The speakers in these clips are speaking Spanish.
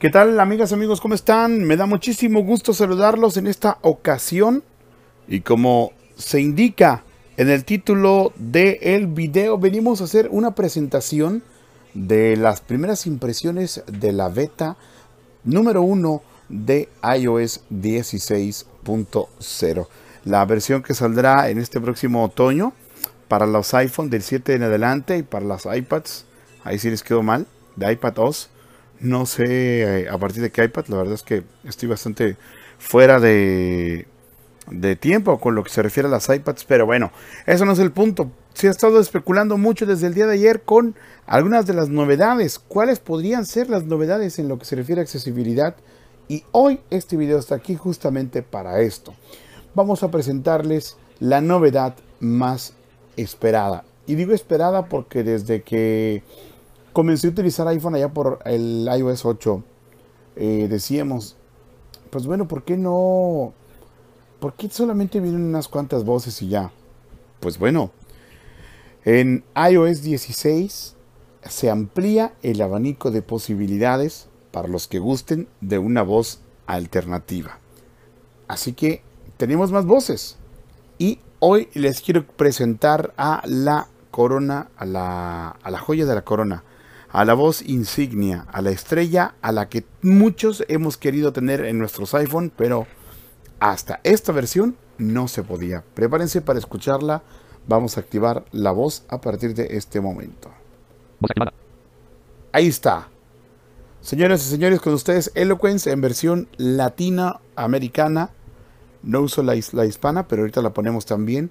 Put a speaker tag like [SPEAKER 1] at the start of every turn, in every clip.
[SPEAKER 1] ¿Qué tal amigas, amigos? ¿Cómo están? Me da muchísimo gusto saludarlos en esta ocasión. Y como se indica en el título del video, venimos a hacer una presentación de las primeras impresiones de la beta número 1 de iOS 16.0. La versión que saldrá en este próximo otoño para los iPhone del 7 en adelante y para las iPads. Ahí sí les quedó mal, de iPad OS no sé eh, a partir de qué iPad, la verdad es que estoy bastante fuera de, de tiempo con lo que se refiere a las iPads, pero bueno, eso no es el punto. Se ha estado especulando mucho desde el día de ayer con algunas de las novedades. ¿Cuáles podrían ser las novedades en lo que se refiere a accesibilidad? Y hoy este video está aquí justamente para esto. Vamos a presentarles la novedad más esperada. Y digo esperada porque desde que comencé a utilizar iPhone allá por el iOS 8, eh, decíamos, pues bueno, ¿por qué no? ¿Por qué solamente vienen unas cuantas voces y ya? Pues bueno, en iOS 16 se amplía el abanico de posibilidades para los que gusten de una voz alternativa. Así que tenemos más voces. Y hoy les quiero presentar a la corona, a la, a la joya de la corona, a la voz insignia, a la estrella a la que muchos hemos querido tener en nuestros iPhone, pero hasta esta versión no se podía. Prepárense para escucharla. Vamos a activar la voz a partir de este momento. Ahí está. Señoras y señores, con ustedes Eloquence en versión latina americana. No uso la, la hispana, pero ahorita la ponemos también.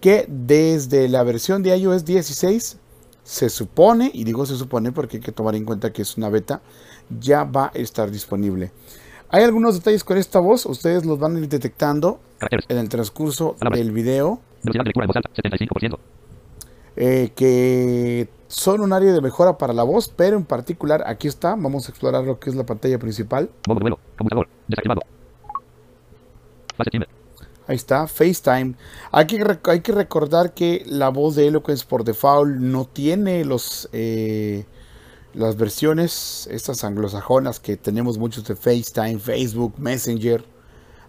[SPEAKER 1] Que desde la versión de iOS 16 se supone, y digo se supone porque hay que tomar en cuenta que es una beta, ya va a estar disponible. Hay algunos detalles con esta voz, ustedes los van a ir detectando en el transcurso del video. Eh, que son un área de mejora para la voz, pero en particular aquí está, vamos a explorar lo que es la pantalla principal. Ahí está, FaceTime. Hay que, hay que recordar que la voz de Eloquence por default no tiene los eh, las versiones, estas anglosajonas que tenemos muchos de FaceTime, Facebook, Messenger.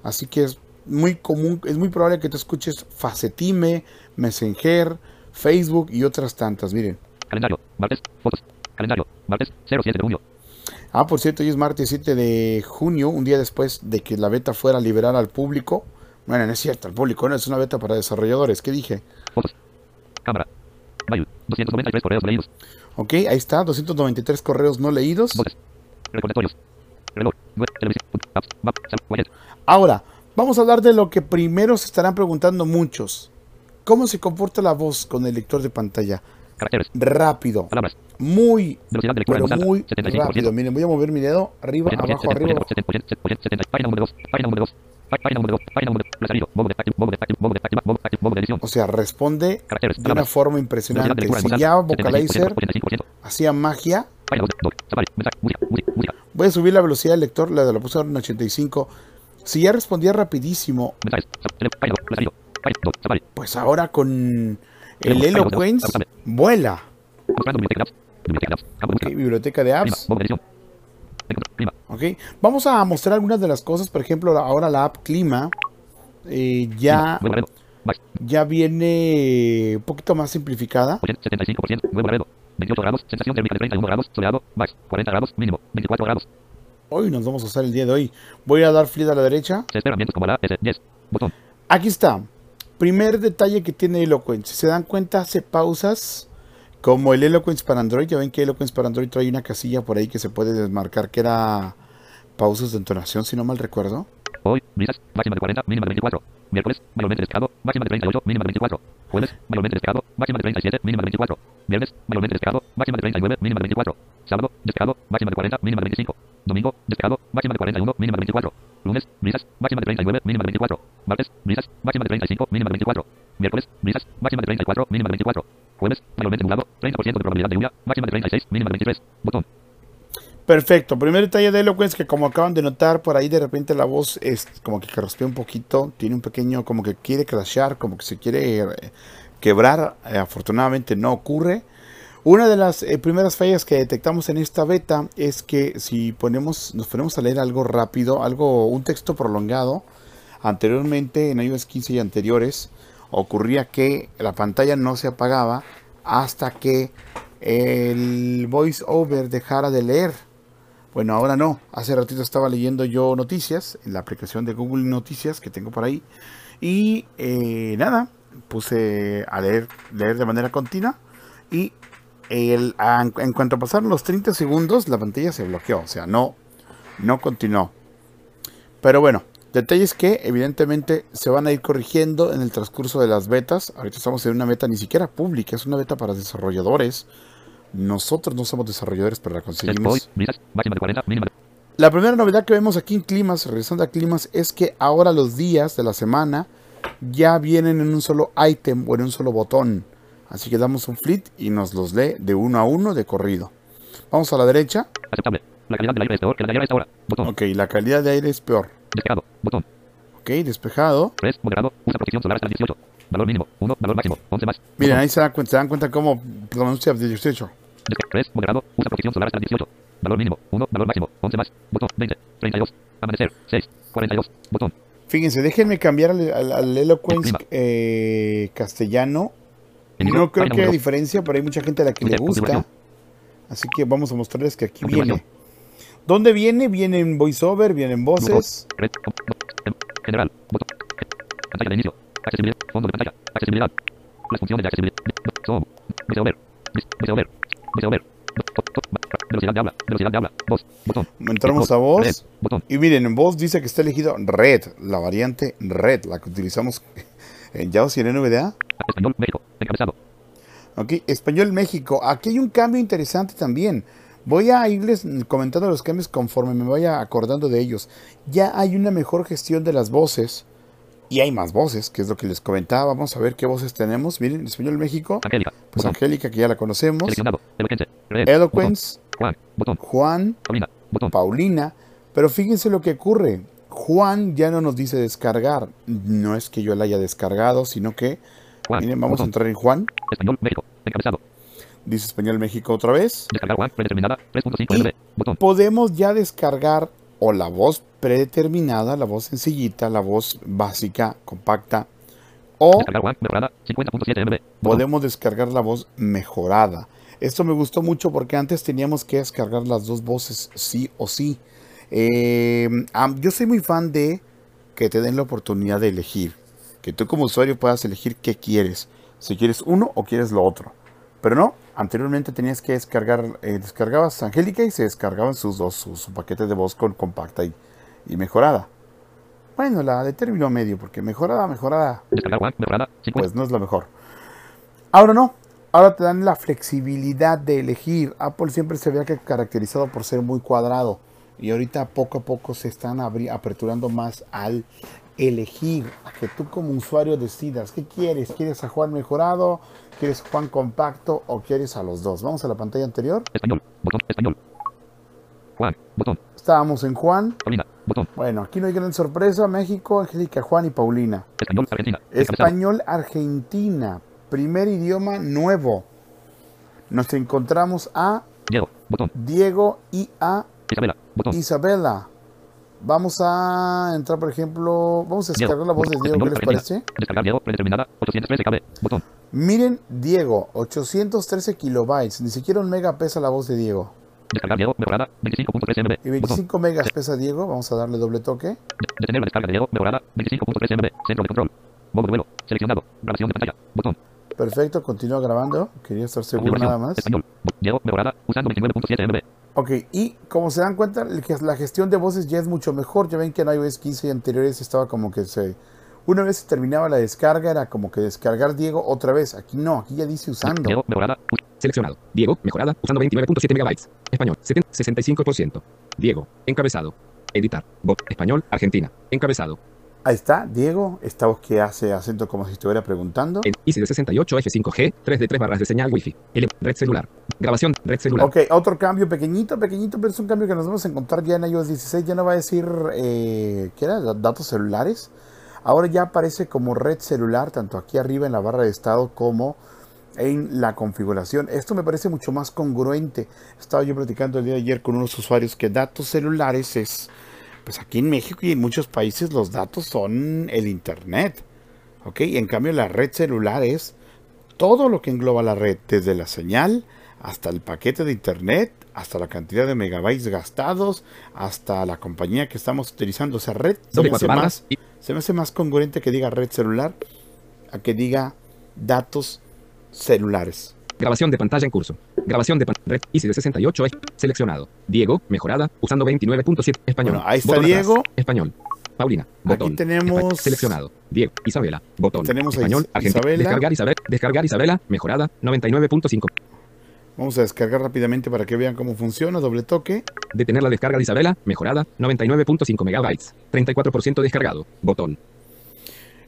[SPEAKER 1] Así que es muy común, es muy probable que te escuches Facetime, Messenger, Facebook y otras tantas. Miren. Calendario, martes, fotos, calendario, martes 07 de junio. Ah, por cierto, hoy es martes 7 de junio, un día después de que la beta fuera liberada al público. Bueno, no es cierto, el público no es una beta para desarrolladores. ¿Qué dije? Fotos. Cámara. Mail. 293 correos leídos. Ok, ahí está, 293 correos no leídos. Recordatorios. Reloj. Ahora, vamos a hablar de lo que primero se estarán preguntando muchos. ¿Cómo se comporta la voz con el lector de pantalla? Caracteres. Rápido. Palabras. Muy, Velocidad de lectura pero muy rápido. Miren, voy a mover mi dedo arriba, abajo, arriba. Página número 2. Página número 2. O sea, responde de una forma impresionante. Si ya Vocalizer hacía magia, voy a subir la velocidad del lector, la de la puse en 85. Si ya respondía rapidísimo, pues ahora con el Eloquence vuela. biblioteca de apps. Ok, vamos a mostrar algunas de las cosas. Por ejemplo, ahora la app Clima eh, ya, ya viene un poquito más simplificada. 75%, 28 grados, sensación térmica de 31 grados, soleado, max, 40 grados, mínimo, 24 grados. Hoy nos vamos a usar el día de hoy. Voy a dar flip a la derecha. Se espera ambientes como la S10, botón. Aquí está. Primer detalle que tiene Eloquence. Si se dan cuenta, hace pausas como el Eloquence para Android, ya ven que Eloquence para Android trae una casilla por ahí que se puede desmarcar que era pausas de entonación, si no mal recuerdo. Hoy, brisas, máxima de 40, mínima de 24. Miércoles, mayormente despejado, máxima de 38, mínima de 24. Jueves, mayormente despejado, máxima de 37, mínima de 24. Viernes, mayormente despejado, máxima de 39, mínima de 24. Sábado, despejado, máxima de 40, mínima de 25. Domingo, despejado, máxima de 41, mínima de 24. Lunes, brisas, máxima de 39, mínima de 24. Martes, brisas, máxima de 35, mínima de 24. Miércoles, brisas, máxima de 34, mínima de 24. Jueves, mayormente nublado, 30% de probabilidad de lluvia, de 36, mínima de 23. Botón. Perfecto. Primer detalle de Eloquence que como acaban de notar, por ahí de repente la voz es como que carraspea un poquito. Tiene un pequeño, como que quiere crashear, como que se quiere eh, quebrar. Eh, afortunadamente no ocurre. Una de las eh, primeras fallas que detectamos en esta beta es que si ponemos, nos ponemos a leer algo rápido, algo, un texto prolongado, anteriormente en iOS 15 y anteriores, ocurría que la pantalla no se apagaba hasta que el voiceover dejara de leer. Bueno, ahora no. Hace ratito estaba leyendo yo noticias en la aplicación de Google Noticias que tengo por ahí. Y eh, nada, puse a leer, leer de manera continua y el, en cuanto pasaron los 30 segundos, la pantalla se bloqueó. O sea, no, no continuó. Pero bueno, detalles que evidentemente se van a ir corrigiendo en el transcurso de las betas. Ahorita estamos en una beta ni siquiera pública, es una beta para desarrolladores. Nosotros no somos desarrolladores, pero la conseguimos. La primera novedad que vemos aquí en Climas, regresando a Climas, es que ahora los días de la semana ya vienen en un solo item o en un solo botón. Así que damos un flit y nos los lee de uno a uno de corrido. Vamos a la derecha.
[SPEAKER 2] Aceptable. La calidad del aire es peor que la de aire. Botón.
[SPEAKER 1] Ok, la calidad de aire es peor.
[SPEAKER 2] Despejado. Botón.
[SPEAKER 1] Ok, despejado.
[SPEAKER 2] Res. Moderado. Usa protección solar hasta el 18. Valor mínimo. 1. Valor máximo. 11 más.
[SPEAKER 1] Miren, ahí se dan cuenta, se dan cuenta cómo pronuncia de 18.
[SPEAKER 2] Despe- Res. Moderado. Usa protección solar hasta el 18. Valor mínimo. 1. Valor máximo. 11 más. Botón. 20. 32. Amanecer. 6. 42. Botón.
[SPEAKER 1] Fíjense, déjenme cambiar al, al, al Eloquence eh, castellano. No creo que haya diferencia, pero hay mucha gente a la que le gusta. Así que vamos a mostrarles que aquí viene. ¿Dónde viene? Viene en voiceover, viene en voces.
[SPEAKER 2] General. Botón. Pantalla de inicio. Accesibilidad. Fondo de pantalla. Accesibilidad. Las funciones de accesibilidad. Zoom. VoiceOver. VoiceOver. VoiceOver. Velocidad de habla. Velocidad de habla. Voz. Botón.
[SPEAKER 1] Entramos a
[SPEAKER 2] Red.
[SPEAKER 1] voz.
[SPEAKER 2] Botón.
[SPEAKER 1] Y miren, en voz dice que está elegido red, la variante red, la que utilizamos en JAWS y en NVDA.
[SPEAKER 2] Español. México. Encabezado.
[SPEAKER 1] Ok, Español México. Aquí hay un cambio interesante también. Voy a irles comentando los cambios conforme me vaya acordando de ellos. Ya hay una mejor gestión de las voces. Y hay más voces, que es lo que les comentaba. Vamos a ver qué voces tenemos. Miren, Español México.
[SPEAKER 2] Angélica.
[SPEAKER 1] Pues
[SPEAKER 2] Botón.
[SPEAKER 1] Angélica, que ya la conocemos.
[SPEAKER 2] Red.
[SPEAKER 1] Eloquence,
[SPEAKER 2] Botón. Juan. Botón.
[SPEAKER 1] Juan,
[SPEAKER 2] Paulina. Botón.
[SPEAKER 1] Paulina. Pero fíjense lo que ocurre. Juan ya no nos dice descargar. No es que yo la haya descargado, sino que...
[SPEAKER 2] Juan.
[SPEAKER 1] Miren, vamos a entrar en Juan.
[SPEAKER 2] Español. México. Encabezado.
[SPEAKER 1] Dice Español México otra vez.
[SPEAKER 2] Descargar. Predeterminada. 3.5
[SPEAKER 1] Y-
[SPEAKER 2] MB. Botón.
[SPEAKER 1] podemos ya descargar o la voz predeterminada, la voz sencillita, la voz básica, compacta, o
[SPEAKER 2] Descargar Juan. Mejorada. 50.7 MB. Botón.
[SPEAKER 1] podemos descargar la voz mejorada. Esto me gustó mucho porque antes teníamos que descargar las dos voces sí o sí. Eh, am- yo soy muy fan de que te den la oportunidad de elegir. Que tú como usuario puedas elegir qué quieres. Si quieres uno o quieres lo otro. Pero no, anteriormente tenías que descargar, eh, descargabas Angélica y se descargaban sus dos, su, su paquete de voz con compacta y, y mejorada. Bueno, la de término medio, porque mejorada, mejorada.
[SPEAKER 2] Mejorada. 50.
[SPEAKER 1] pues no es lo mejor. Ahora no, ahora te dan la flexibilidad de elegir. Apple siempre se había caracterizado por ser muy cuadrado y ahorita poco a poco se están aperturando más al elegir, a que tú como usuario decidas qué quieres. ¿Quieres a Juan mejorado? ¿Quieres Juan compacto? ¿O quieres a los dos? Vamos a la pantalla anterior.
[SPEAKER 2] Español. Botón. Español. Juan. Botón.
[SPEAKER 1] Estábamos en Juan.
[SPEAKER 2] Paulina. Botón.
[SPEAKER 1] Bueno, aquí no hay gran sorpresa. México, Angélica, Juan y Paulina.
[SPEAKER 2] Español. Argentina.
[SPEAKER 1] Español Argentina, primer idioma nuevo. Nos encontramos a
[SPEAKER 2] Diego. Botón.
[SPEAKER 1] Diego y a
[SPEAKER 2] Isabela. Botón.
[SPEAKER 1] Isabela. Vamos a entrar, por ejemplo, vamos a descargar la voz de Diego, ¿qué les parece?
[SPEAKER 2] Descargar Diego. Predeterminada. 813 KB. Botón.
[SPEAKER 1] Miren, Diego, 813 kilobytes, ni siquiera un mega pesa la voz de Diego.
[SPEAKER 2] Descargar Diego. Mejorada. 25.3 MB.
[SPEAKER 1] Y
[SPEAKER 2] Botón.
[SPEAKER 1] 25 megas pesa Diego, vamos a darle doble toque.
[SPEAKER 2] De- Detener la descarga de Diego. Mejorada. 25.3 MB. Centro de control. Modo de vuelo. Seleccionado. Grabación de pantalla. Botón.
[SPEAKER 1] Perfecto, continúa grabando, quería estar seguro nada más.
[SPEAKER 2] Español. Diego. Mejorada. Usando 29.7 MB.
[SPEAKER 1] Ok, y como se dan cuenta, la gestión de voces ya es mucho mejor. Ya ven que en iOS 15 y anteriores estaba como que se... Una vez terminaba la descarga, era como que descargar Diego otra vez. Aquí no, aquí ya dice usando.
[SPEAKER 2] Diego. Mejorada.
[SPEAKER 3] Seleccionado. Diego, mejorada, usando 29.7 megabytes. Español, 70 65%. Diego, encabezado. Editar. Bot, español, Argentina. Encabezado.
[SPEAKER 1] Ahí está, Diego, esta voz que hace acento como si estuviera preguntando.
[SPEAKER 3] En IC de 68 F5G, 3 de 3 barras de señal Wi-Fi. Ele- red celular. Grabación, red celular.
[SPEAKER 1] Ok, otro cambio pequeñito, pequeñito, pero es un cambio que nos vamos a encontrar ya en iOS 16. Ya no va a decir, eh, ¿qué era? Datos celulares. Ahora ya aparece como red celular, tanto aquí arriba en la barra de estado como en la configuración. Esto me parece mucho más congruente. Estaba yo platicando el día de ayer con unos usuarios que datos celulares es, pues aquí en México y en muchos países los datos son el Internet. ¿Ok? En cambio la red celular es todo lo que engloba la red, desde la señal hasta el paquete de Internet, hasta la cantidad de megabytes gastados, hasta la compañía que estamos utilizando. O sea, red se me, hace más,
[SPEAKER 3] y
[SPEAKER 1] se me hace más congruente que diga red celular a que diga datos celulares.
[SPEAKER 3] Grabación de pantalla en curso. Grabación de pantalla. Red ICI de 68 es seleccionado. Diego, mejorada, usando 29.7 español.
[SPEAKER 1] Bueno, ahí está
[SPEAKER 3] Botón atrás.
[SPEAKER 1] Diego.
[SPEAKER 3] Español. Paulina, botón.
[SPEAKER 1] tenemos-
[SPEAKER 3] Espa- Seleccionado. Diego, Isabela, botón.
[SPEAKER 1] Tenemos
[SPEAKER 3] Español, Argentina.
[SPEAKER 1] Isabela.
[SPEAKER 3] Descargar Isabel, descargar Isabela, mejorada, 99.5.
[SPEAKER 1] Vamos a descargar rápidamente para que vean cómo funciona. Doble toque.
[SPEAKER 3] Detener la descarga de Isabela, mejorada, 99.5 megabytes. 34% descargado. Botón.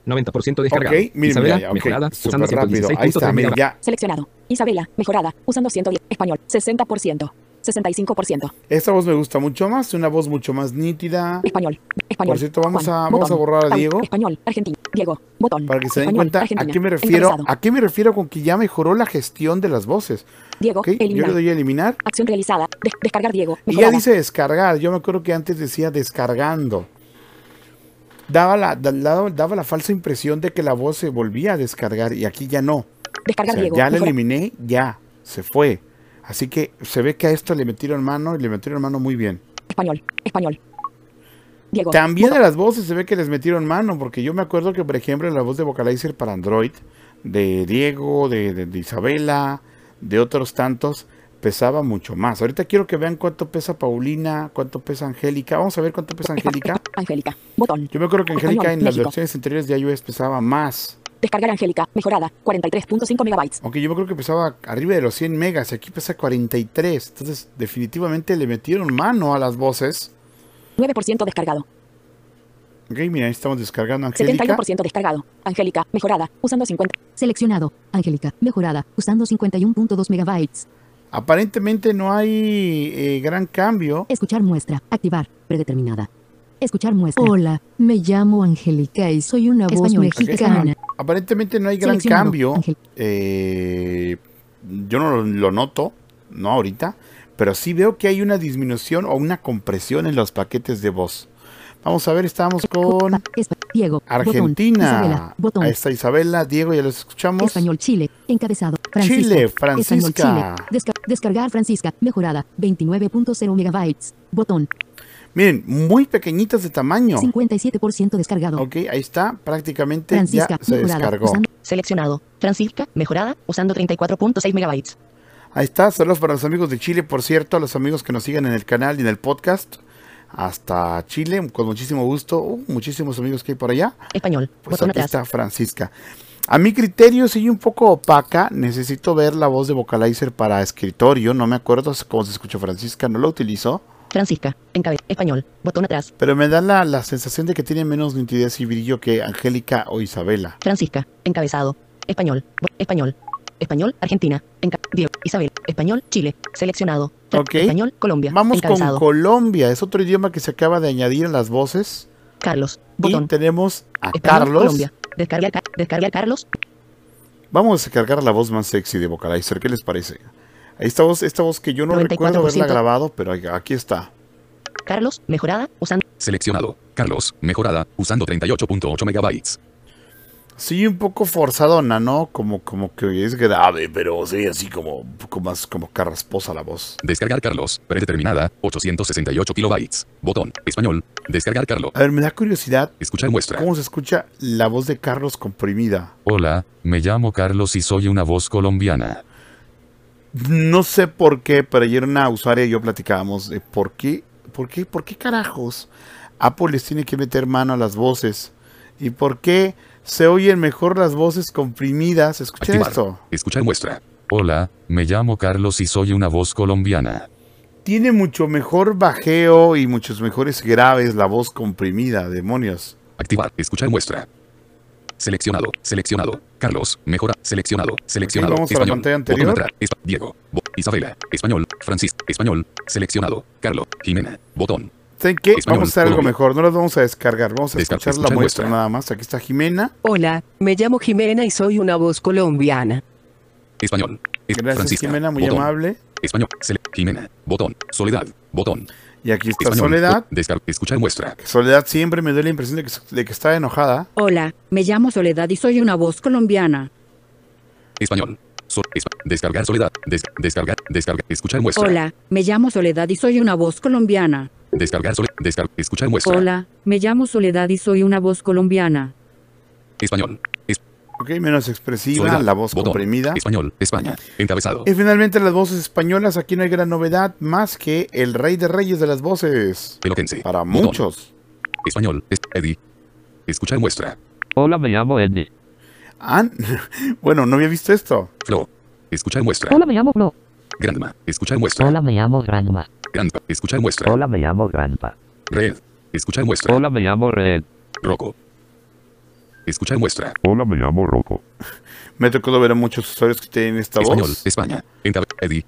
[SPEAKER 3] 90% descargado.
[SPEAKER 1] Ok, miren,
[SPEAKER 3] Isabela,
[SPEAKER 1] ya,
[SPEAKER 3] mejorada, usando
[SPEAKER 1] rápido. Ahí está,
[SPEAKER 3] 116.3
[SPEAKER 1] miren,
[SPEAKER 3] megabytes.
[SPEAKER 1] ya.
[SPEAKER 4] Seleccionado. Isabela, mejorada, usando 110. Español, 60%. 65%.
[SPEAKER 1] Esta voz me gusta mucho más, una voz mucho más nítida.
[SPEAKER 4] Español. Español.
[SPEAKER 1] Por cierto, vamos
[SPEAKER 4] Juan,
[SPEAKER 1] a- vamos
[SPEAKER 4] botón.
[SPEAKER 1] a borrar a Diego.
[SPEAKER 4] Español, Argentina. Diego, botón.
[SPEAKER 1] Para que se den
[SPEAKER 4] Español,
[SPEAKER 1] cuenta a
[SPEAKER 4] Argentina.
[SPEAKER 1] qué me refiero.
[SPEAKER 4] Encabezado.
[SPEAKER 1] ¿A qué me refiero con que ya mejoró la gestión de las voces?
[SPEAKER 4] Diego,
[SPEAKER 1] ¿Ok? Yo
[SPEAKER 4] eliminar.
[SPEAKER 1] le doy a eliminar.
[SPEAKER 4] Acción realizada. Des- descargar Diego.
[SPEAKER 1] Y ya
[SPEAKER 4] Mejorada.
[SPEAKER 1] dice descargar. Yo me acuerdo que antes decía descargando. Daba la, da- daba, daba la falsa impresión de que la voz se volvía a descargar y aquí ya no. O
[SPEAKER 4] Descargar
[SPEAKER 1] sea,
[SPEAKER 4] Diego.
[SPEAKER 1] ya la eliminé, ya, se fue. Así que se ve que a esto le metieron mano y le metieron mano muy bien.
[SPEAKER 4] Español. Español. Diego.
[SPEAKER 1] También a las voces se ve que les metieron mano, porque yo me acuerdo que, por ejemplo, la voz de Vocalizer para Android, de Diego, de, de- de Isabela, de otros tantos, pesaba mucho más. Ahorita quiero que vean cuánto pesa Paulina, cuánto pesa Angélica. Vamos a ver cuánto pesa Angélica.
[SPEAKER 4] Angélica. Botón.
[SPEAKER 1] Yo me acuerdo que Angélica en las versiones anteriores de iOS pesaba más.
[SPEAKER 4] Descargar Angélica. Mejorada. 43.5 megabytes.
[SPEAKER 1] Aunque yo me acuerdo que pesaba arriba de los 100 megas y aquí pesa 43. Entonces, definitivamente le metieron mano a las voces.
[SPEAKER 4] 9% descargado.
[SPEAKER 1] Ok, mira, ahí estamos descargando Angélica.
[SPEAKER 4] 71% descargado. Angélica. Mejorada. Usando 50.
[SPEAKER 5] Seleccionado. Angélica. Mejorada. Usando 51.2 megabytes.
[SPEAKER 1] Aparentemente no hay eh, gran cambio.
[SPEAKER 5] Escuchar muestra. Activar. Predeterminada. Escuchar muestra. Hola, me llamo Angélica y soy una voz mexicana.
[SPEAKER 1] Aparentemente no hay gran cambio. Eh, yo no lo, lo noto, no ahorita, pero sí veo que hay una disminución o una compresión en los paquetes de voz. Vamos a ver, estamos con
[SPEAKER 5] Diego. Botón.
[SPEAKER 1] Argentina.
[SPEAKER 5] Isabela. Botón.
[SPEAKER 1] Ahí está Isabela, Diego, ya los escuchamos.
[SPEAKER 5] Español Chile. Encabezado. Francisca.
[SPEAKER 1] Chile,
[SPEAKER 5] Español
[SPEAKER 1] Francisca.
[SPEAKER 5] Chile. Desca- descargar Francisca. Mejorada. 29.0 megabytes. Botón.
[SPEAKER 1] Miren, muy pequeñitas de tamaño.
[SPEAKER 5] 57% descargado.
[SPEAKER 1] Ok, ahí está, prácticamente
[SPEAKER 5] Francisca.
[SPEAKER 1] ya se
[SPEAKER 5] Mejorada.
[SPEAKER 1] descargó.
[SPEAKER 5] Usando
[SPEAKER 6] Seleccionado. Francisca, mejorada, usando 34.6 megabytes.
[SPEAKER 1] Ahí está, saludos para los amigos de Chile, por cierto, a los amigos que nos siguen en el canal y en el podcast. Hasta Chile, con muchísimo gusto. Uh, muchísimos amigos que hay por allá.
[SPEAKER 6] Español.
[SPEAKER 1] Pues
[SPEAKER 6] botón
[SPEAKER 1] aquí
[SPEAKER 6] atrás.
[SPEAKER 1] está Francisca. A mi criterio sigue un poco opaca. Necesito ver la voz de Vocalizer para escritorio. No me acuerdo cómo se escucha Francisca, no lo utilizo.
[SPEAKER 6] Francisca, encabezado. Español. Botón atrás.
[SPEAKER 1] Pero me da la, la sensación de que tiene menos nitidez y brillo que Angélica o Isabela.
[SPEAKER 6] Francisca, encabezado. Español. español. Español, Argentina. Enca Diego, Isabel. Español, Chile. Seleccionado. Español, Colombia.
[SPEAKER 1] Vamos con. Colombia. Es otro idioma que se acaba de añadir en las voces.
[SPEAKER 6] Carlos.
[SPEAKER 1] Y
[SPEAKER 6] Botón.
[SPEAKER 1] tenemos a
[SPEAKER 6] Español,
[SPEAKER 1] Carlos.
[SPEAKER 6] Colombia. Descargar, ca- descargar Carlos.
[SPEAKER 1] Vamos a descargar la voz más sexy de Vocalizer. ¿Qué les parece? Esta voz, esta voz que yo no recuerdo haberla
[SPEAKER 6] 94%.
[SPEAKER 1] grabado, pero aquí está.
[SPEAKER 6] Carlos, mejorada, usando.
[SPEAKER 3] Seleccionado. Carlos, mejorada, usando 38.8 megabytes.
[SPEAKER 1] Sí, un poco forzadona, ¿no? Como, como que es grave, pero sí, así como un poco más como carrasposa la voz.
[SPEAKER 3] Descargar Carlos, predeterminada, 868 kilobytes. Botón, español. Descargar Carlos.
[SPEAKER 1] A ver, me da curiosidad
[SPEAKER 3] Escuchar muestra.
[SPEAKER 1] cómo se escucha la voz de Carlos comprimida.
[SPEAKER 3] Hola, me llamo Carlos y soy una voz colombiana.
[SPEAKER 1] No sé por qué, pero ayer una usuaria y yo platicábamos de por qué, por qué, por qué carajos Apple les tiene que meter mano a las voces y por qué se oyen mejor las voces comprimidas. Escuchen
[SPEAKER 3] Activar.
[SPEAKER 1] esto.
[SPEAKER 3] Escuchar muestra. Hola, me llamo Carlos y soy una voz colombiana.
[SPEAKER 1] Tiene mucho mejor bajeo y muchos mejores graves la voz comprimida, demonios.
[SPEAKER 3] Activar. Escuchar muestra. Seleccionado. Seleccionado. Carlos. Mejora. Seleccionado. Seleccionado.
[SPEAKER 1] vamos a la pantalla anterior.
[SPEAKER 3] Atrás. Diego. Bo- Isabela. Español. Francis. Español. Seleccionado. Carlos. Jimena. Botón.
[SPEAKER 1] ¿Saben qué?
[SPEAKER 3] Español,
[SPEAKER 1] vamos a hacer algo
[SPEAKER 3] Colombia.
[SPEAKER 1] mejor. No las vamos a descargar. Vamos a escuchar la muestra nada más. Aquí está Jimena.
[SPEAKER 7] Hola, me llamo Jimena y soy una voz colombiana.
[SPEAKER 3] Español. Es-
[SPEAKER 1] Gracias,
[SPEAKER 3] Francisca.
[SPEAKER 1] Jimena, muy
[SPEAKER 3] botón.
[SPEAKER 1] amable.
[SPEAKER 3] Español. Sele- Jimena. Botón. Soledad. Botón.
[SPEAKER 1] Y aquí está
[SPEAKER 3] Español.
[SPEAKER 1] Soledad.
[SPEAKER 3] Descar- escuchar muestra.
[SPEAKER 1] Soledad siempre me da la impresión de que, de que está enojada.
[SPEAKER 7] Hola, me llamo Soledad y soy una voz colombiana.
[SPEAKER 3] Español. So- descargar soledad. Des- descargar. Descargar. Escuchar muestra.
[SPEAKER 7] Hola, me llamo Soledad y soy una voz colombiana.
[SPEAKER 3] Descargar soledad. Descargar. Escuchar muestra.
[SPEAKER 7] Hola, me llamo Soledad y soy una voz colombiana.
[SPEAKER 3] Español. Es-
[SPEAKER 1] Ok, menos expresiva,
[SPEAKER 3] soledad.
[SPEAKER 1] la voz
[SPEAKER 3] Botón.
[SPEAKER 1] comprimida.
[SPEAKER 3] Español. España. Encabezado.
[SPEAKER 1] Y finalmente las voces españolas, aquí no hay gran novedad más que el rey de reyes de las voces.
[SPEAKER 3] Eloquense.
[SPEAKER 1] Para
[SPEAKER 3] Botón.
[SPEAKER 1] muchos.
[SPEAKER 3] Español. Es- Eddie. Escuchar muestra.
[SPEAKER 2] Hola, me llamo Eddie.
[SPEAKER 1] Ah, bueno, no había visto esto.
[SPEAKER 3] Flo. Escuchar muestra.
[SPEAKER 8] Hola, me llamo Flo.
[SPEAKER 3] Grandma. Escuchar muestra.
[SPEAKER 8] Hola, me llamo Grandma.
[SPEAKER 3] Grandpa. Escuchar muestra.
[SPEAKER 2] Hola, me llamo Grandpa.
[SPEAKER 3] Red. Escuchar muestra.
[SPEAKER 2] Hola, me llamo Red.
[SPEAKER 3] Rocco. Escuchar muestra.
[SPEAKER 2] Hola, me llamo Rocco.
[SPEAKER 1] Me ha tocado ver a muchos usuarios que tienen esta
[SPEAKER 3] Español.
[SPEAKER 1] voz.
[SPEAKER 3] España. Encabe Eddie.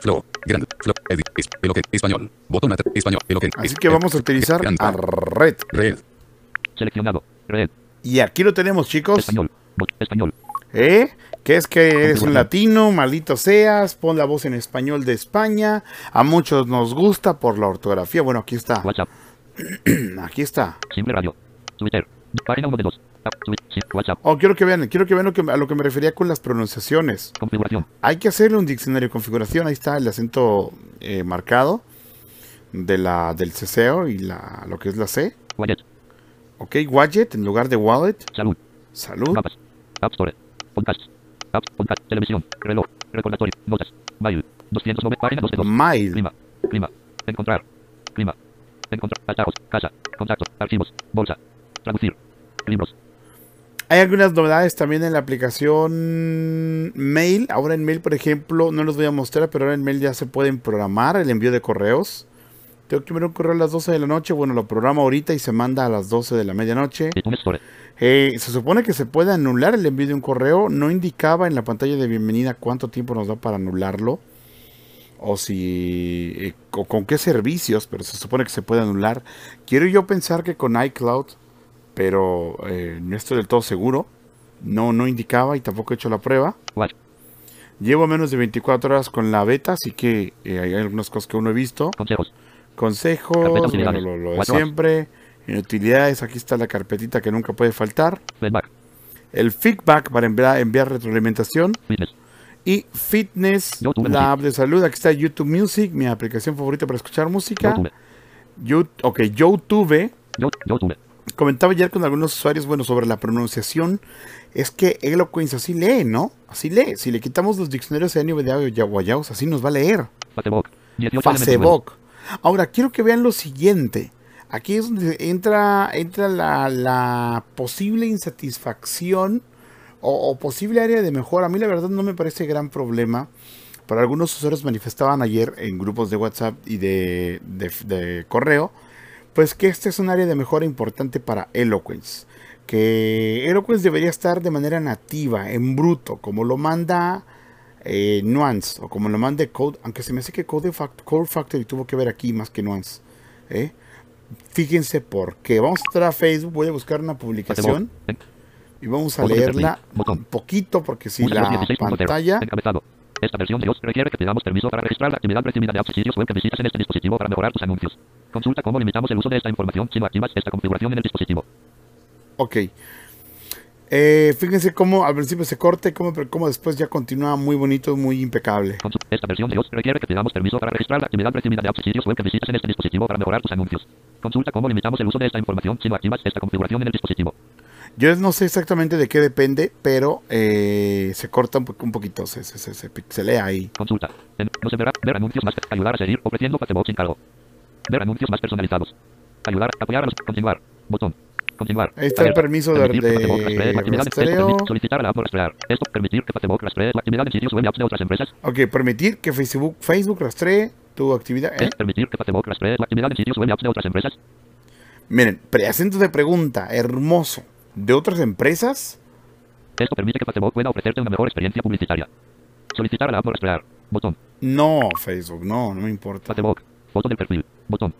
[SPEAKER 3] Flo. Grand. Flo. Eddie. Es- Eloquen. Español. Botón at- Español. Eloquen.
[SPEAKER 1] Así que vamos a utilizar a Red.
[SPEAKER 3] Red.
[SPEAKER 2] Seleccionado. Red.
[SPEAKER 1] Y aquí lo tenemos, chicos.
[SPEAKER 2] Español. Español.
[SPEAKER 1] ¿Eh? Que es que eres un latino, maldito seas, pon la voz en español de España. A muchos nos gusta por la ortografía. Bueno, aquí está.
[SPEAKER 2] WhatsApp.
[SPEAKER 1] Aquí está.
[SPEAKER 2] Simple radio. Twitter. Página 1 de 2. WhatsApp.
[SPEAKER 1] Oh, quiero que vean, quiero que vean lo que, a lo que me refería con las pronunciaciones.
[SPEAKER 2] Configuración.
[SPEAKER 1] Hay que hacerle un diccionario de configuración. Ahí está el acento eh, marcado de la, del ceseo y la, lo que es la C.
[SPEAKER 2] Widget.
[SPEAKER 1] Ok, widget en lugar de wallet.
[SPEAKER 2] Salud.
[SPEAKER 1] Salud.
[SPEAKER 2] Mapas. App Store. Podcast. App. Podcast. Televisión. Reloj. Recordatorio. Notas. Mail. 209. Página 2 de 2.
[SPEAKER 1] Mail.
[SPEAKER 2] Clima. Clima. Encontrar. Clima. Encontrar. Altavoz. Casa. Contactos. Archivos. Bolsa. Traducir. Libros.
[SPEAKER 1] Hay algunas novedades también en la aplicación Mail. Ahora en Mail, por ejemplo, no los voy a mostrar, pero ahora en Mail ya se pueden programar el envío de correos. Tengo que enviar un correo a las 12 de la noche. Bueno, lo programa ahorita y se manda a las 12 de la medianoche. Eh, se supone que se puede anular el envío de un correo. No indicaba en la pantalla de bienvenida cuánto tiempo nos da para anularlo. O si. eh, o con qué servicios, pero se supone que se puede anular. Quiero yo pensar que con iCloud, pero eh, no estoy del todo seguro. No, no indicaba y tampoco he hecho la prueba.
[SPEAKER 2] Watch.
[SPEAKER 1] Llevo menos de 24 horas con la beta, así que eh, hay algunas cosas que uno he visto.
[SPEAKER 2] Consejos.
[SPEAKER 1] Consejos, bueno, lo, lo de siempre. En utilidades, aquí está la carpetita que nunca puede faltar.
[SPEAKER 2] Feedback.
[SPEAKER 1] El feedback para enviar, enviar retroalimentación.
[SPEAKER 2] Fitness.
[SPEAKER 1] Y fitness,
[SPEAKER 2] YouTube
[SPEAKER 1] la app de salud. Aquí está YouTube Music, mi aplicación favorita para escuchar música.
[SPEAKER 2] YouTube.
[SPEAKER 1] You- ok, YouTube.
[SPEAKER 2] Yo- YouTube.
[SPEAKER 1] Comentaba ayer con algunos usuarios, bueno, sobre la pronunciación. Es que Eloquence así lee, ¿no? Así lee. Si le quitamos los diccionarios de NVDA y Yaguayaos, así nos va a leer.
[SPEAKER 2] Facebook. 18 elementos
[SPEAKER 1] Facebook. Ahora, quiero que vean lo siguiente. Aquí es donde entra, entra la, posible insatisfacción o, posible área de mejora. A mí la verdad no me parece gran problema. Pero algunos usuarios manifestaban ayer en grupos de WhatsApp y de, de- correo, pues que este es un área de mejora importante para Eloquence. Que Eloquence debería estar de manera nativa, en bruto, como lo manda eh, Nuance o como lo mande Code, aunque se me hace que Code, Fact- Code Factory tuvo que ver aquí más que Nuance. ¿eh? Fíjense por qué. Vamos a entrar a Facebook, voy a buscar una publicación y vamos a leerla un poquito porque si la
[SPEAKER 2] 16.0.
[SPEAKER 1] pantalla...
[SPEAKER 2] Esta versión de iOS requiere que te damos permiso para registrar la actividad recibida de apps y sitios web que visitas en este dispositivo para mejorar tus anuncios. Consulta cómo limitamos el uso de esta información si no activas esta configuración en el dispositivo.
[SPEAKER 1] Ok. Eh, fíjense cómo al principio se corta y cómo, pero cómo después ya continúa muy bonito, muy impecable.
[SPEAKER 2] Esta versión de iOS requiere que te damos permiso para registrar la actividad recibida de apps y sitios web que visitas en este dispositivo para mejorar tus anuncios. Consulta cómo limitamos el uso de esta información si no activas esta configuración en el dispositivo.
[SPEAKER 1] Yo no sé exactamente de qué depende, pero eh, se corta un, po- un poquito, se, se, se, se pixelea ahí.
[SPEAKER 2] Consulta. En- no se verá. Ver anuncios más. Ayudar a seguir ofreciendo Facebook sin cargo. Ver anuncios más personalizados. Ayudar. Apoyar a los. Continuar. Botón. Continuar.
[SPEAKER 1] Ahí está el permiso de- de
[SPEAKER 2] esto
[SPEAKER 1] rastreo.
[SPEAKER 2] solicitar a la app rastrear. Esto permitir que Facebook rastree la actividad en sitios web y apps de otras empresas.
[SPEAKER 1] Ok, permitir que Facebook, Facebook rastree tu actividad. ¿eh?
[SPEAKER 2] Permitir que Facebook rastree la actividad en sitios web apps de otras empresas.
[SPEAKER 1] Miren, preacento de pregunta, hermoso. ¿De otras empresas?
[SPEAKER 2] Esto permite que Facebook pueda ofrecerte una mejor experiencia publicitaria. Solicitar a la app no rastrear. Botón.
[SPEAKER 1] No, Facebook, no, no me importa.
[SPEAKER 2] Facebook. Foto del perfil. Botón.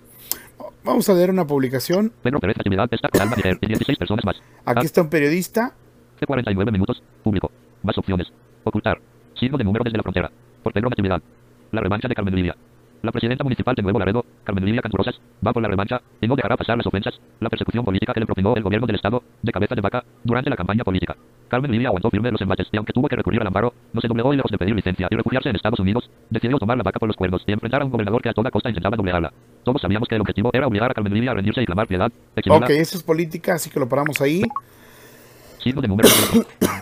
[SPEAKER 1] Vamos a leer una publicación.
[SPEAKER 2] Pedro Pérez actividad con Alma y 16 personas más.
[SPEAKER 1] Aquí está un periodista.
[SPEAKER 2] De 49 minutos. Público. Más opciones. Ocultar. Signo de número desde la frontera. Portero Natividad. La revancha de Carmen Livia. La presidenta municipal de Nuevo Laredo, Carmen Livia Canturosas, va por la revancha y no dejará pasar las ofensas, la persecución política que le propinó el gobierno del Estado, de cabeza de vaca, durante la campaña política. Carmen Livia aguantó firme los embates y aunque tuvo que recurrir al amparo, no se doblegó y lejos de pedir licencia y refugiarse en Estados Unidos, decidió tomar la vaca por los cuernos y enfrentar a un gobernador que a toda costa intentaba doblegarla. Todos sabíamos que el objetivo era obligar a Carmen Livia a rendirse y clamar piedad.
[SPEAKER 1] Ok, eso es política, así que lo paramos ahí.
[SPEAKER 2] Signo de número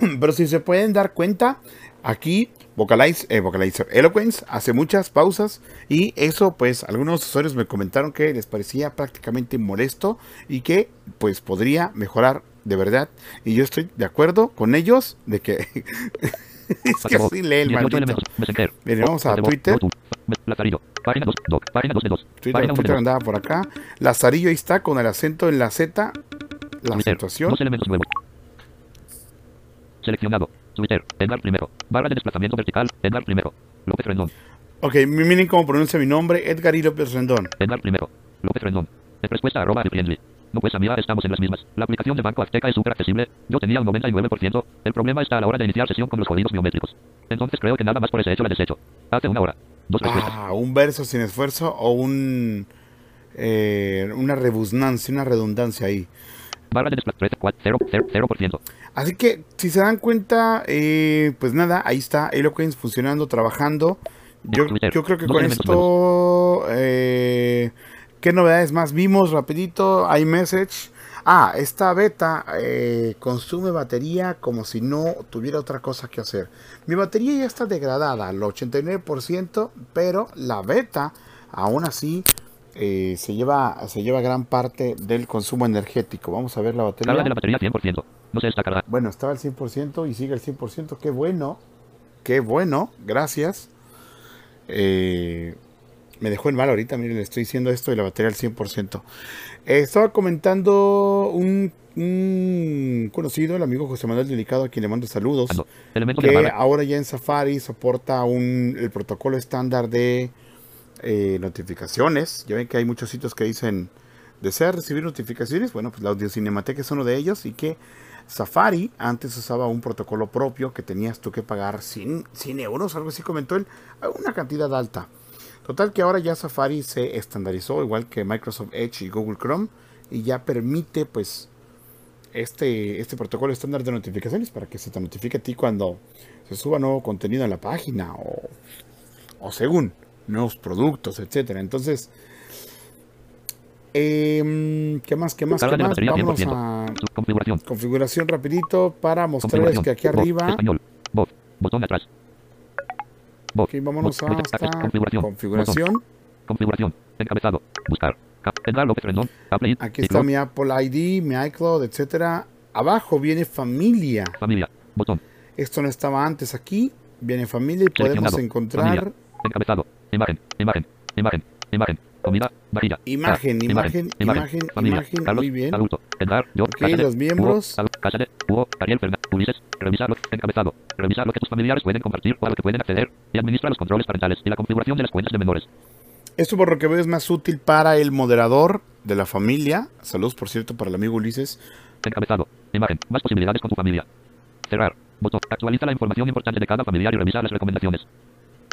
[SPEAKER 1] Pero si se pueden dar cuenta, aquí Vocalize, eh, Vocalizer Eloquence hace muchas pausas y eso pues algunos usuarios me comentaron que les parecía prácticamente molesto y que pues podría mejorar de verdad y yo estoy de acuerdo con ellos de que es que así lee el
[SPEAKER 2] 18
[SPEAKER 1] maldito. Bien, vamos a Twitter.
[SPEAKER 2] Bluetooth. Lazarillo. Página 2. Doc. Página 2 de 2.
[SPEAKER 1] Twitter,
[SPEAKER 2] Página 1 de
[SPEAKER 1] Twitter
[SPEAKER 2] 2.
[SPEAKER 1] andaba por acá. Lazarillo ahí está con el acento en la Z. La situación.
[SPEAKER 2] Dos elementos nuevos. Seleccionado. Twitter. Edgar primero. Barra de desplazamiento vertical. Edgar primero. López Rendón.
[SPEAKER 1] Ok, miren cómo pronuncia mi nombre. Edgar y López Rendón.
[SPEAKER 2] Edgar primero. López Rendón. En respuesta arroba de friendly. No pues amiga, estamos en las mismas. La aplicación de Banco Azteca es súper accesible. Yo tenía un 99%. El problema está a la hora de iniciar sesión con los jodidos biométricos. Entonces creo que nada más por ese hecho la desecho. Hace una hora. Dos respuestas.
[SPEAKER 1] Ah, un verso sin esfuerzo o un eh, una rebusnancia, una redundancia ahí.
[SPEAKER 2] Barra de desplazamiento 0%.
[SPEAKER 1] Así que si se dan cuenta, eh, pues nada, ahí está Eloquence funcionando, trabajando. Yo, yo creo que con esto, eh, ¿qué novedades más vimos? Rapidito, iMessage. Ah, esta beta eh, consume batería como si no tuviera otra cosa que hacer. Mi batería ya está degradada al 89%, pero la beta aún así eh, se, lleva, se lleva gran parte del consumo energético. Vamos a ver la batería.
[SPEAKER 2] Carga de la batería 100%. No se está cargada.
[SPEAKER 1] Bueno, estaba al 100% y sigue al 100%. Qué bueno. Qué bueno. Gracias. Eh, me dejó en mal ahorita. Miren, le estoy diciendo esto y la batería al 100%. Eh, estaba comentando un, un conocido, el amigo José Manuel Delicado, a quien le mando saludos.
[SPEAKER 2] Ando.
[SPEAKER 1] Que ahora ya en Safari soporta un, el protocolo estándar de eh, notificaciones. Ya ven que hay muchos sitios que dicen desea recibir notificaciones. Bueno, pues la Audio Cinemateca es uno de ellos y que Safari antes usaba un protocolo propio que tenías tú que pagar 100, 100 euros, algo así comentó él, una cantidad alta. Total que ahora ya Safari se estandarizó, igual que Microsoft Edge y Google Chrome, y ya permite pues este, este protocolo estándar de notificaciones para que se te notifique a ti cuando se suba nuevo contenido en la página o, o según nuevos productos, etcétera. Entonces, em, ¿qué más? ¿Qué más?
[SPEAKER 2] Carga
[SPEAKER 1] ¿Qué más?
[SPEAKER 2] batería 100%.
[SPEAKER 1] a
[SPEAKER 2] configuración.
[SPEAKER 1] configuración rapidito para mostrarles que aquí arriba,
[SPEAKER 2] Español. Voz. Botón atrás. Voz.
[SPEAKER 1] aquí vámonos
[SPEAKER 2] Voz.
[SPEAKER 1] hasta
[SPEAKER 2] Configuración.
[SPEAKER 1] configuración.
[SPEAKER 2] Configuración. Encabezado. Buscar.
[SPEAKER 1] Aquí está mi Apple ID, mi iCloud, etcétera. Abajo viene familia.
[SPEAKER 2] Familia. Botón.
[SPEAKER 1] Esto no estaba antes aquí. Viene familia y podemos encontrar
[SPEAKER 2] Familia. Encabezado. Imagen. Imagen. Imagen. Imagen. Comida. Vajilla.
[SPEAKER 1] Imagen, imagen, imagen, imagen,
[SPEAKER 2] Carlos.
[SPEAKER 1] muy bien.
[SPEAKER 2] Adulto. Edgar. Yo.
[SPEAKER 1] Ok,
[SPEAKER 2] Cáceres,
[SPEAKER 1] los miembros.
[SPEAKER 2] Cáceres, Hugo, Ariel Fernández. Ulises. Revisar lo encabezado. Revisar lo que tus familiares pueden compartir o a lo que pueden acceder. Y administra los controles parentales y la configuración de las cuentas de menores.
[SPEAKER 1] Esto por lo que veo es más útil para el moderador de la familia. Saludos, por cierto, para el amigo Ulises.
[SPEAKER 2] Encabezado. Imagen. Más posibilidades con tu familia. Cerrar. Botón. Actualiza la información importante de cada familiar y revisa las recomendaciones.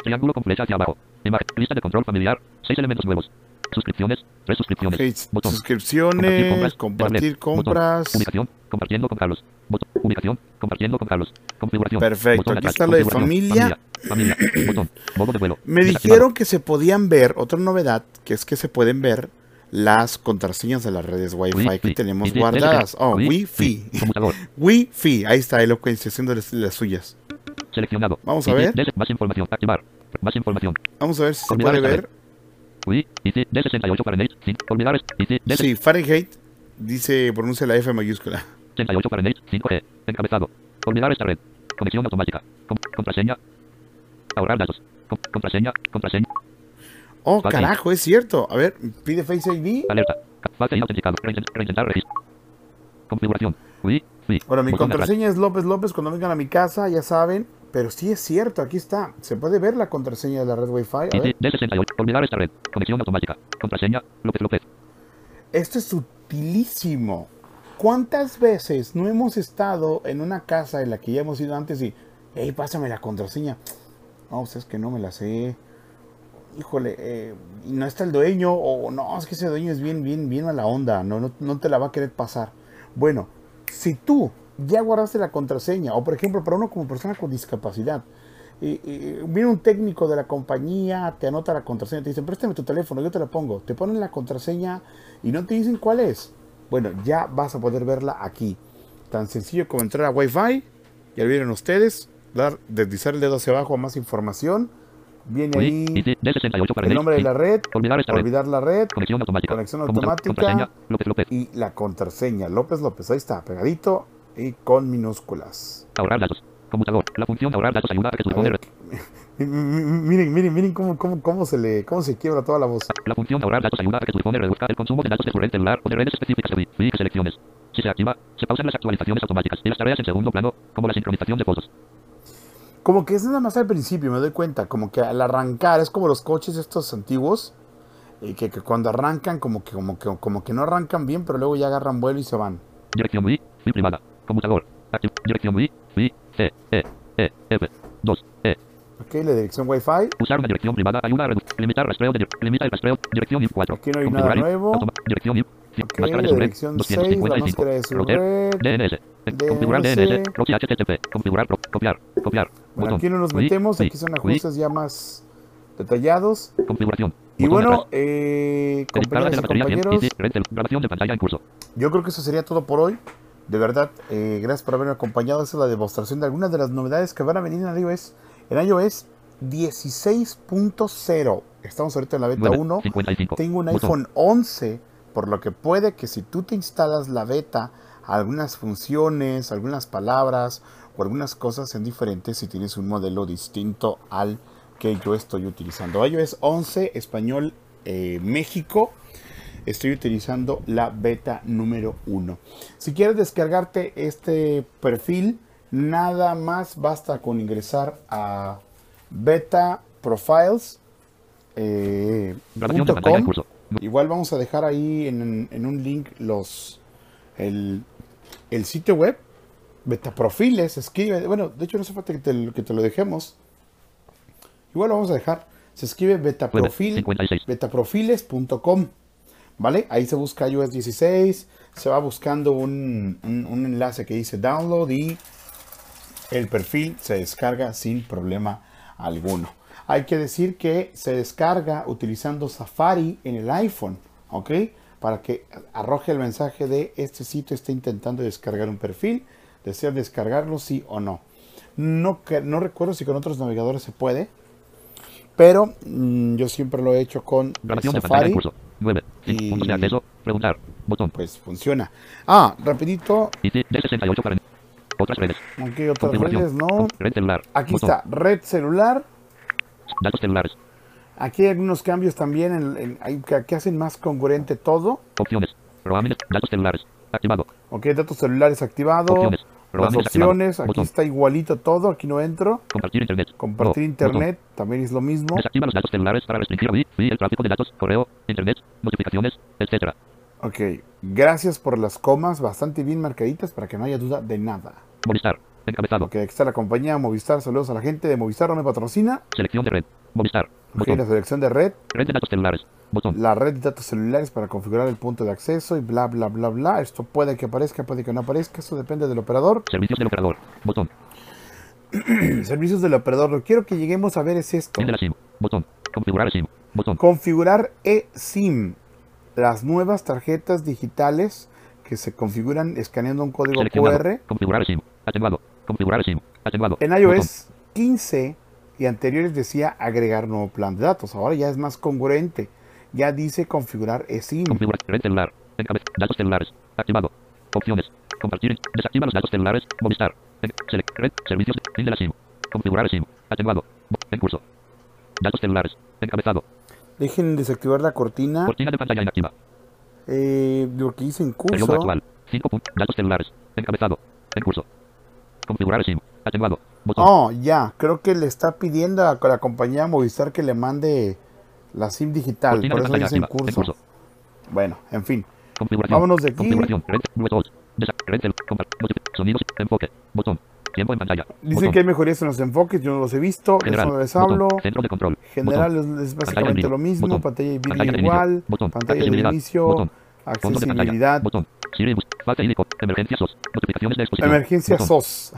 [SPEAKER 2] Triángulo con flecha hacia abajo. Imagen. Lista de control familiar. Seis elementos nuevos. Suscripciones. Tres suscripciones. Botón.
[SPEAKER 1] suscripciones,
[SPEAKER 2] Compartir
[SPEAKER 1] compartir
[SPEAKER 2] compras.
[SPEAKER 1] compras.
[SPEAKER 2] Botón. Ubicación. Compartiendo con Carlos. Botón. Ubicación. Compartiendo con Carlos. Configuración.
[SPEAKER 1] Perfecto,
[SPEAKER 2] Botón
[SPEAKER 1] aquí
[SPEAKER 2] atrás.
[SPEAKER 1] está lo de familia.
[SPEAKER 2] Familia. Familia. Botón. Modo de vuelo.
[SPEAKER 1] Me
[SPEAKER 2] Desactivado.
[SPEAKER 1] dijeron que se podían ver, otra novedad, que es que se pueden ver las contraseñas de las redes Wi-Fi que tenemos guardadas. Oh,
[SPEAKER 2] Wi-Fi.
[SPEAKER 1] Wi-Fi. Ahí está Eloquence haciendo las suyas.
[SPEAKER 2] Seleccionado.
[SPEAKER 1] Vamos a ver.
[SPEAKER 2] Más información. Activar. Más información.
[SPEAKER 1] Vamos a ver si se puede ver.
[SPEAKER 2] Uy, IC de 68 Fahrenheit. Sin olvidar. IC de
[SPEAKER 1] Sí, Fahrenheit dice, pronuncia la F mayúscula.
[SPEAKER 2] 68 Fahrenheit. 5G. Encabezado. Olvidar esta red. Conexión automática. Com- contraseña. Ahorrar datos. Com- contraseña. Contraseña.
[SPEAKER 1] Oh,
[SPEAKER 2] Fácil.
[SPEAKER 1] carajo, es cierto. A ver, pide Face ID.
[SPEAKER 2] Alerta. Y autenticado. Reinten- Reintentar registro. Configuración. Uy, sí.
[SPEAKER 1] Bueno, mi contraseña es López López. Cuando vengan a mi casa, ya saben. Pero sí es cierto, aquí está. Se puede ver la contraseña de la red Wi-Fi. A ver.
[SPEAKER 2] IC de 68. Olvidar esta red. Conexión automática. Contraseña. López López.
[SPEAKER 1] Esto es utilísimo. ¿Cuántas veces no hemos estado en una casa en la que ya hemos ido antes y, hey, pásame la contraseña? No, pues es que no me la sé. Híjole, eh, y no está el dueño, o no, es que ese dueño es bien, bien, bien a la onda, no, no, no te la va a querer pasar. Bueno, si tú ya guardaste la contraseña, o por ejemplo, para uno como persona con discapacidad, viene un técnico de la compañía, te anota la contraseña, te dicen, préstame tu teléfono, yo te la pongo. Te ponen la contraseña y no te dicen cuál es. Bueno, ya vas a poder verla aquí. Tan sencillo como entrar a Wi-Fi, ya lo vieron ustedes, dar, deslizar el dedo hacia abajo a más información. Viene ahí
[SPEAKER 2] IT, D68 para
[SPEAKER 1] el nombre de la red,
[SPEAKER 2] Olvidar esta red.
[SPEAKER 1] olvidar la red
[SPEAKER 2] Conexión automática.
[SPEAKER 1] Conexión automática.
[SPEAKER 2] Contraseña. López López.
[SPEAKER 1] y la contraseña. López López, ahí está, pegadito y con minúsculas.
[SPEAKER 2] Ahorrar datos. Conmutador. La función ahorrar datos ayuda a que
[SPEAKER 1] m- m- miren, miren, miren cómo, cómo, cómo se le, cómo se quiebra toda la voz.
[SPEAKER 2] La función ahorrar datos ayuda a que tu teléfono reduzca el consumo de datos de su red celular o de redes específicas de selecciones. Si se activa, se pausan las actualizaciones automáticas y las tareas en segundo plano, como la sincronización de fotos.
[SPEAKER 1] Como que es nada más al principio, me doy cuenta, como que al arrancar, es como los coches estos antiguos, eh, que, que cuando arrancan, como que, como, que, como que no arrancan bien, pero luego ya agarran vuelo y se van.
[SPEAKER 2] Dirección Wii. Wii privada. Conmutador. Activ- Dirección Wii. Wii. C. E. E. F. 2. E.
[SPEAKER 1] Ok, la dirección Wi-Fi.
[SPEAKER 2] Usar una dirección privada ayuda a. Limitar rastreo de. Limita el rastreo. Dirección INF 4.
[SPEAKER 1] Aquí no hay nada nuevo.
[SPEAKER 2] dirección INF.
[SPEAKER 1] Ok,
[SPEAKER 2] máscara de
[SPEAKER 1] la
[SPEAKER 2] su red.
[SPEAKER 1] dirección 6, la
[SPEAKER 2] 255.
[SPEAKER 1] máscara de su red.
[SPEAKER 2] DNS. Configurar
[SPEAKER 1] DNS.
[SPEAKER 2] Proxy HTTP. Configurar. pro- Copiar. Copiar.
[SPEAKER 1] Bueno, aquí no nos metemos, aquí son ajustes ya más detallados.
[SPEAKER 2] Configuración.
[SPEAKER 1] Y bueno, eh, compañeras y compañeros,
[SPEAKER 2] Easy, red cel- grabación de pantalla en curso.
[SPEAKER 1] yo creo que eso sería todo por hoy. De verdad, eh, gracias por haberme acompañado. Esa es la demostración de algunas de las novedades que van a venir en iOS. En iOS 16.0. Estamos ahorita en la beta
[SPEAKER 2] 9,
[SPEAKER 1] 1.
[SPEAKER 2] 55.
[SPEAKER 1] Tengo un iPhone 11, por lo que puede que si tú te instalas la beta, algunas funciones, algunas palabras o algunas cosas sean diferentes si tienes un modelo distinto al que yo estoy utilizando. iOS 11, español eh, México. Estoy utilizando la beta número 1. Si quieres descargarte este perfil, nada más basta con ingresar a beta profiles. eh, punto. Igual vamos a dejar ahí en, en un link los el, el sitio web. Betaprofiles, escribe. Bueno, de hecho no hace falta que te, que te lo dejemos. Igual lo vamos a dejar. Se escribe betaprofil,
[SPEAKER 2] 56.
[SPEAKER 1] betaprofiles.com. ¿Vale? Ahí se busca iOS 16. Se va buscando un, un- un enlace que dice download y el perfil se descarga sin problema alguno. Hay que decir que se descarga utilizando Safari en el iPhone, ¿ok? Para que arroje el mensaje de este sitio está intentando descargar un perfil, desea descargarlo sí o no. No, no recuerdo si con otros navegadores se puede, pero mm, yo siempre lo he hecho con
[SPEAKER 2] de pantalla en
[SPEAKER 1] Safari,
[SPEAKER 2] curso. 9.
[SPEAKER 1] Y-
[SPEAKER 2] Puntos de acceso. Preguntar. Botón.
[SPEAKER 1] pues funciona. Ah, rapidito,
[SPEAKER 2] IT D68 para. Otras redes.
[SPEAKER 1] aquí otras redes, ¿no?
[SPEAKER 2] Red celular.
[SPEAKER 1] Aquí
[SPEAKER 2] Botón.
[SPEAKER 1] está, red celular,
[SPEAKER 2] Datos celulares.
[SPEAKER 1] Aquí hay algunos cambios también en, en- hay- que, que hacen más congruente todo.
[SPEAKER 2] Opciones. Roaming. Datos celulares. Activado.
[SPEAKER 1] Ok, datos celulares activado.
[SPEAKER 2] Opciones.
[SPEAKER 1] Las opciones, aquí está igualito todo, aquí no entro.
[SPEAKER 2] Compartir internet.
[SPEAKER 1] Compartir internet también es lo mismo.
[SPEAKER 2] Desactiva los datos celulares para restringir el tráfico de datos, correo, internet, notificaciones, etcétera.
[SPEAKER 1] Ok, gracias por las comas bastante bien marcaditas para que no haya duda de nada.
[SPEAKER 2] Movistar. Encabezado.
[SPEAKER 1] Ok, aquí está la compañía Movistar. Saludos a la gente de Movistar, no me patrocina.
[SPEAKER 2] Selección de red. Movistar.
[SPEAKER 1] Ok, la selección de red,
[SPEAKER 2] Red de datos celulares. Botón.
[SPEAKER 1] la red de datos celulares para configurar el punto de acceso y bla, bla, bla, bla. Esto puede que aparezca, puede que no aparezca. Eso depende del operador.
[SPEAKER 2] Servicios del operador. Botón.
[SPEAKER 1] Servicios del operador. Lo que quiero que lleguemos a ver es esto.
[SPEAKER 2] La SIM. Botón. Configurar SIM. Botón.
[SPEAKER 1] Configurar eSIM. Las nuevas tarjetas digitales que se configuran escaneando un código. QR.
[SPEAKER 2] Configurar SIM. Atenuado. Configurar SIM. Atenuado.
[SPEAKER 1] En
[SPEAKER 2] Botón.
[SPEAKER 1] iOS 15 y anteriores decía agregar nuevo plan de datos. Ahora ya es más congruente. Ya dice configurar eSIM.
[SPEAKER 2] Configurar red celular. Datos celulares. Activado. Opciones. Compartir. Desactiva los datos celulares. Movistar. Select. Red. Servicios. Fin de la SIM. Configurar SIM. Atenuado. Bo- En curso. Datos celulares. Encabezado.
[SPEAKER 1] Dejen desactivar la cortina.
[SPEAKER 2] Cortina de pantalla inactiva.
[SPEAKER 1] Eh, lo que hice en
[SPEAKER 2] Periodo
[SPEAKER 1] curso.
[SPEAKER 2] actual. 5 puntos. Datos celulares. Encabezado. En curso. Configurar SIM. Atenuado. Botón.
[SPEAKER 1] Oh, ya. Creo que le está pidiendo a la compañía Movistar que le mande la SIM digital.
[SPEAKER 2] Cortina
[SPEAKER 1] Por eso
[SPEAKER 2] pantalla
[SPEAKER 1] dice en
[SPEAKER 2] activa. En
[SPEAKER 1] curso.
[SPEAKER 2] curso.
[SPEAKER 1] Bueno, en fin.
[SPEAKER 2] Configuración.
[SPEAKER 1] Vámonos de aquí.
[SPEAKER 2] Configuración. Red. Bluetooth. Red Sonidos. Enfoque. Botón. Tiempo en pantalla.
[SPEAKER 1] Dicen
[SPEAKER 2] Botón.
[SPEAKER 1] que hay mejorías en los enfoques, yo no los he visto, eso
[SPEAKER 2] General.
[SPEAKER 1] no les
[SPEAKER 2] Botón.
[SPEAKER 1] hablo.
[SPEAKER 2] Centro de control.
[SPEAKER 1] General
[SPEAKER 2] Botón.
[SPEAKER 1] es, básicamente
[SPEAKER 2] de
[SPEAKER 1] lo mismo,
[SPEAKER 2] Botón.
[SPEAKER 1] pantalla
[SPEAKER 2] Pantalla
[SPEAKER 1] vídeo
[SPEAKER 2] de
[SPEAKER 1] igual.
[SPEAKER 2] Botón.
[SPEAKER 1] pantalla de inicio,
[SPEAKER 2] Botón.
[SPEAKER 1] Accesibilidad,
[SPEAKER 2] Botón. Siri bus. Falta índico. Emergencia SOS. Notificaciones de exposición.
[SPEAKER 1] emergencia
[SPEAKER 2] Botón.
[SPEAKER 1] SOS,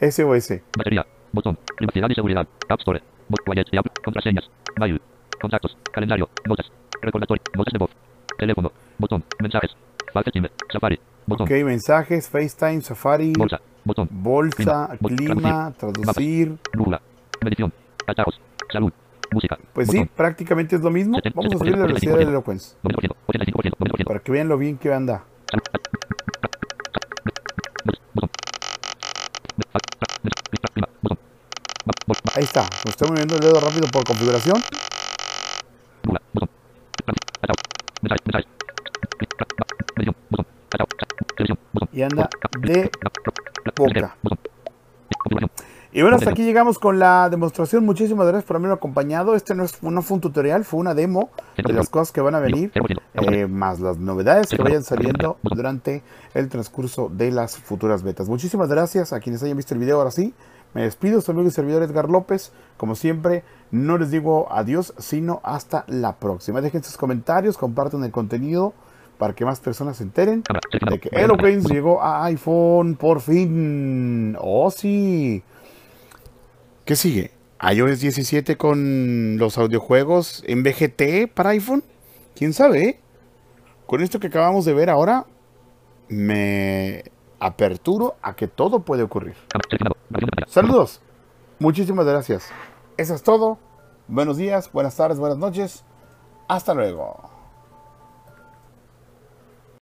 [SPEAKER 1] SOS.
[SPEAKER 2] Batería. Botón. Privacidad y seguridad. App Store. Bot Quiet y App. Contraseñas. Mail. Contactos. Calendario. Notas. Recordatorio. Notas de voz. Teléfono. Botón. Mensajes. Steam. Safari. Botón.
[SPEAKER 1] Ok, mensajes, FaceTime, Safari,
[SPEAKER 2] Bolsa. Botón.
[SPEAKER 1] bolsa,
[SPEAKER 2] Clima,
[SPEAKER 1] traducir.
[SPEAKER 2] Medición. Altavoz. Salud. Música.
[SPEAKER 1] Pues sí, prácticamente es lo mismo. Vamos a subir la velocidad del
[SPEAKER 2] 85%.
[SPEAKER 1] Eloquence
[SPEAKER 2] 90%. 85%. 90%.
[SPEAKER 1] para que vean lo bien que anda. Ahí está, me estoy moviendo el dedo rápido por configuración. Y anda de boca. Y bueno, hasta aquí llegamos con la demostración. Muchísimas gracias por haberme acompañado. Este no, es, no fue un tutorial, fue una demo de las cosas que van a venir,
[SPEAKER 2] 0%.
[SPEAKER 1] eh, más las novedades que vayan saliendo durante el transcurso de las futuras betas. Muchísimas gracias a quienes hayan visto el video. Ahora sí, me despido. Soy y servidor Edgar López. Como siempre, no les digo adiós, sino hasta la próxima. Dejen sus comentarios, compartan el contenido para que más personas se enteren de que Eloquence llegó a iPhone por fin. Oh, sí. ¿Qué sigue? iOS 17 con los audiojuegos en VGT para iPhone. ¿Quién sabe? eh? Con esto que acabamos de ver ahora, me aperturo a que todo puede ocurrir. Saludos. Muchísimas gracias. Eso es todo. Buenos días, buenas tardes, buenas noches. Hasta luego.